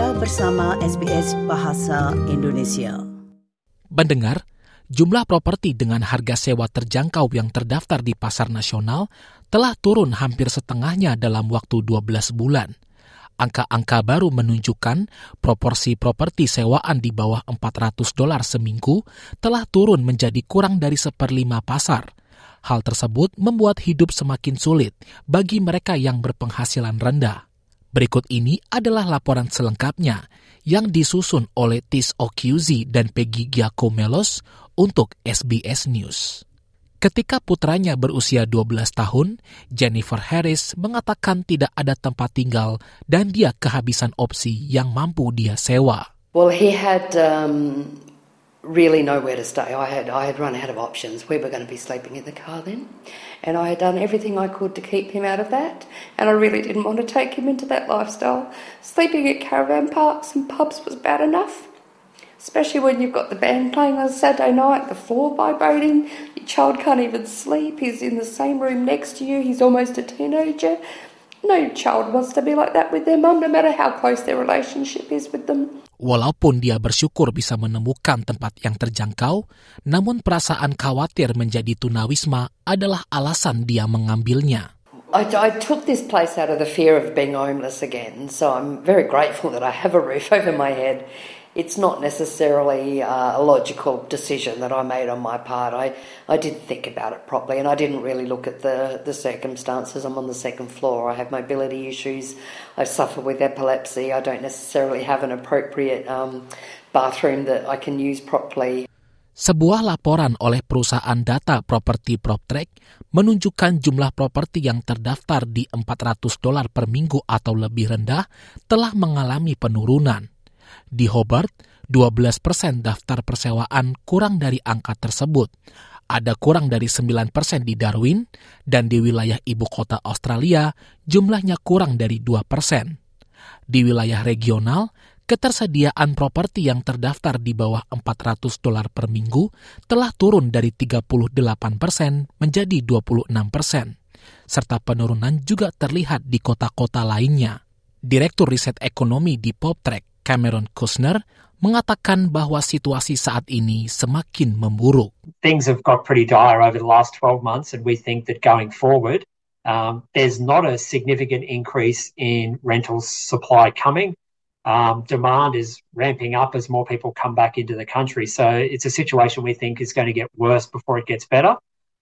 Anda bersama SBS Bahasa Indonesia. Mendengar, jumlah properti dengan harga sewa terjangkau yang terdaftar di pasar nasional telah turun hampir setengahnya dalam waktu 12 bulan. Angka-angka baru menunjukkan proporsi properti sewaan di bawah 400 dolar seminggu telah turun menjadi kurang dari seperlima pasar. Hal tersebut membuat hidup semakin sulit bagi mereka yang berpenghasilan rendah. Berikut ini adalah laporan selengkapnya yang disusun oleh Tis Okyuzi dan Peggy Giacomelos untuk SBS News. Ketika putranya berusia 12 tahun, Jennifer Harris mengatakan tidak ada tempat tinggal dan dia kehabisan opsi yang mampu dia sewa. Well, he had um, really nowhere to stay. I had I had run out of options. We were going to be sleeping in the car then, and I had done everything I could to keep him out of that. And I really didn't want to take him into that lifestyle. Sleeping at caravan parks and pubs was bad enough especially when you've got the band playing on Saturday night, the floor vibrating, your child can't even sleep, he's in the same room next to you, he's almost a teenager. No child wants to be like that with their mum, no matter how close their relationship is with them. Walaupun dia bersyukur bisa menemukan tempat yang terjangkau, namun perasaan khawatir menjadi tunawisma adalah alasan dia mengambilnya. I, I, took this place out of the fear of being homeless again, so I'm very grateful that I have a roof over my head it's not necessarily uh, a logical decision that I made on my part. I, I did think about it properly and I didn't really look at the, the circumstances. I'm on the second floor. I have mobility issues. I suffer with epilepsy. I don't necessarily have an appropriate um, bathroom that I can use properly. Sebuah laporan oleh perusahaan data properti PropTrack menunjukkan jumlah properti yang terdaftar di 400 dolar per minggu atau lebih rendah telah mengalami penurunan. Di Hobart, 12 persen daftar persewaan kurang dari angka tersebut. Ada kurang dari 9 persen di Darwin, dan di wilayah ibu kota Australia jumlahnya kurang dari 2 persen. Di wilayah regional, ketersediaan properti yang terdaftar di bawah 400 dolar per minggu telah turun dari 38 persen menjadi 26 persen. Serta penurunan juga terlihat di kota-kota lainnya. Direktur Riset Ekonomi di PopTrack, Cameron Kushner mengatakan bahwa situasi saat ini semakin memburuk. Things have got pretty dire over the last 12 months and we think that going forward um, there's not a significant increase in rental supply coming. Um, demand is ramping up as more people come back into the country. So it's a situation we think is going to get worse before it gets better.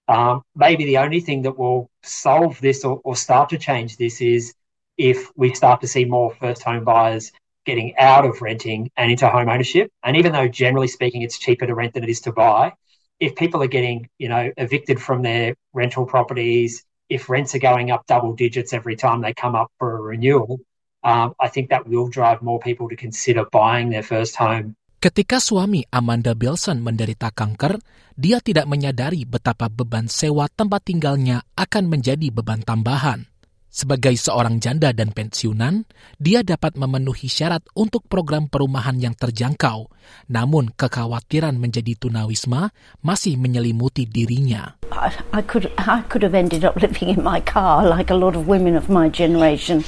Um, maybe the only thing that will solve this or, or start to change this is if we start to see more first home buyers getting out of renting and into home ownership. And even though generally speaking it's cheaper to rent than it is to buy, if people are getting, you know, evicted from their rental properties, if rents are going up double digits every time they come up for a renewal, um, I think that will drive more people to consider buying their first home. Ketika suami Amanda Bilson menderita kanker, dia tidak menyadari betapa beban sewa tempat tinggalnya akan menjadi beban tambahan. Sebagai seorang janda dan pensiunan, dia dapat memenuhi syarat untuk program perumahan yang terjangkau. Namun kekhawatiran menjadi tunawisma masih menyelimuti dirinya. I, I could I could have ended up living in my car like a lot of women of my generation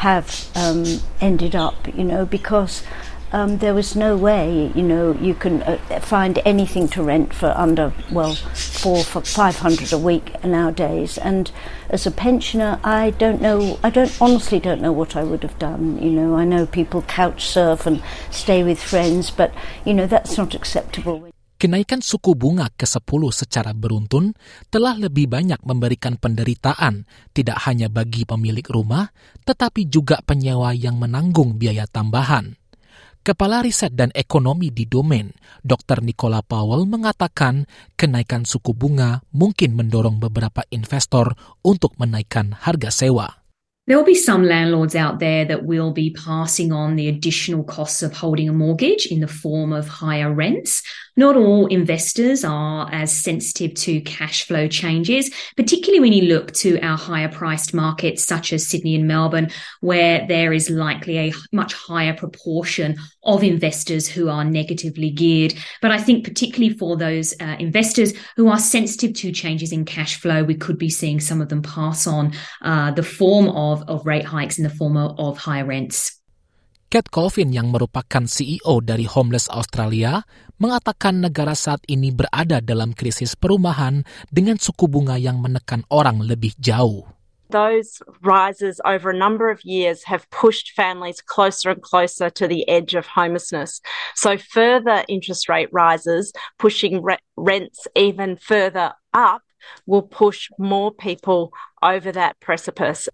have um, ended up, you know, because um, there was no way, you know, you can uh, find anything to rent for under, well, four, for 500 a week nowadays. And as a pensioner, I don't know, I don't, honestly don't know what I would have done. You know, I know people couch surf and stay with friends, but, you know, that's not acceptable. Kenaikan suku bunga ke-10 secara beruntun telah lebih banyak memberikan penderitaan tidak hanya bagi pemilik rumah, tetapi juga penyewa yang menanggung biaya tambahan. Kepala Riset dan Ekonomi di Domain, Dr. Nicola Powell mengatakan kenaikan suku bunga mungkin mendorong beberapa investor untuk menaikkan harga sewa. There will be some landlords out there that will be passing on the additional costs of holding a mortgage in the form of higher rents. Not all investors are as sensitive to cash flow changes, particularly when you look to our higher priced markets such as Sydney and Melbourne, where there is likely a much higher proportion of investors who are negatively geared. But I think particularly for those uh, investors who are sensitive to changes in cash flow, we could be seeing some of them pass on uh, the form of, of rate hikes in the form of, of higher rents. Kat Colvin yang merupakan CEO dari Homeless Australia mengatakan negara saat ini berada dalam krisis perumahan dengan suku bunga yang menekan orang lebih jauh. Those rises over a number of years have pushed families closer and closer to the edge of homelessness. So further interest rate rises, pushing re- rents even further up, will push more people over that precipice.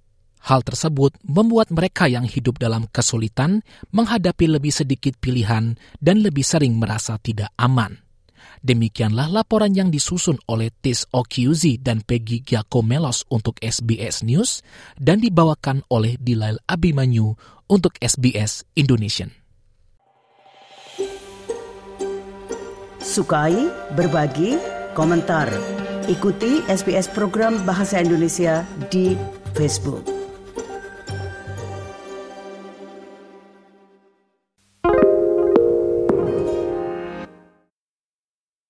Hal tersebut membuat mereka yang hidup dalam kesulitan menghadapi lebih sedikit pilihan dan lebih sering merasa tidak aman. Demikianlah laporan yang disusun oleh Tis Okiuzi dan Peggy Giacomelos untuk SBS News dan dibawakan oleh Dilail Abimanyu untuk SBS Indonesian. Sukai, berbagi, komentar. Ikuti SBS program Bahasa Indonesia di Facebook.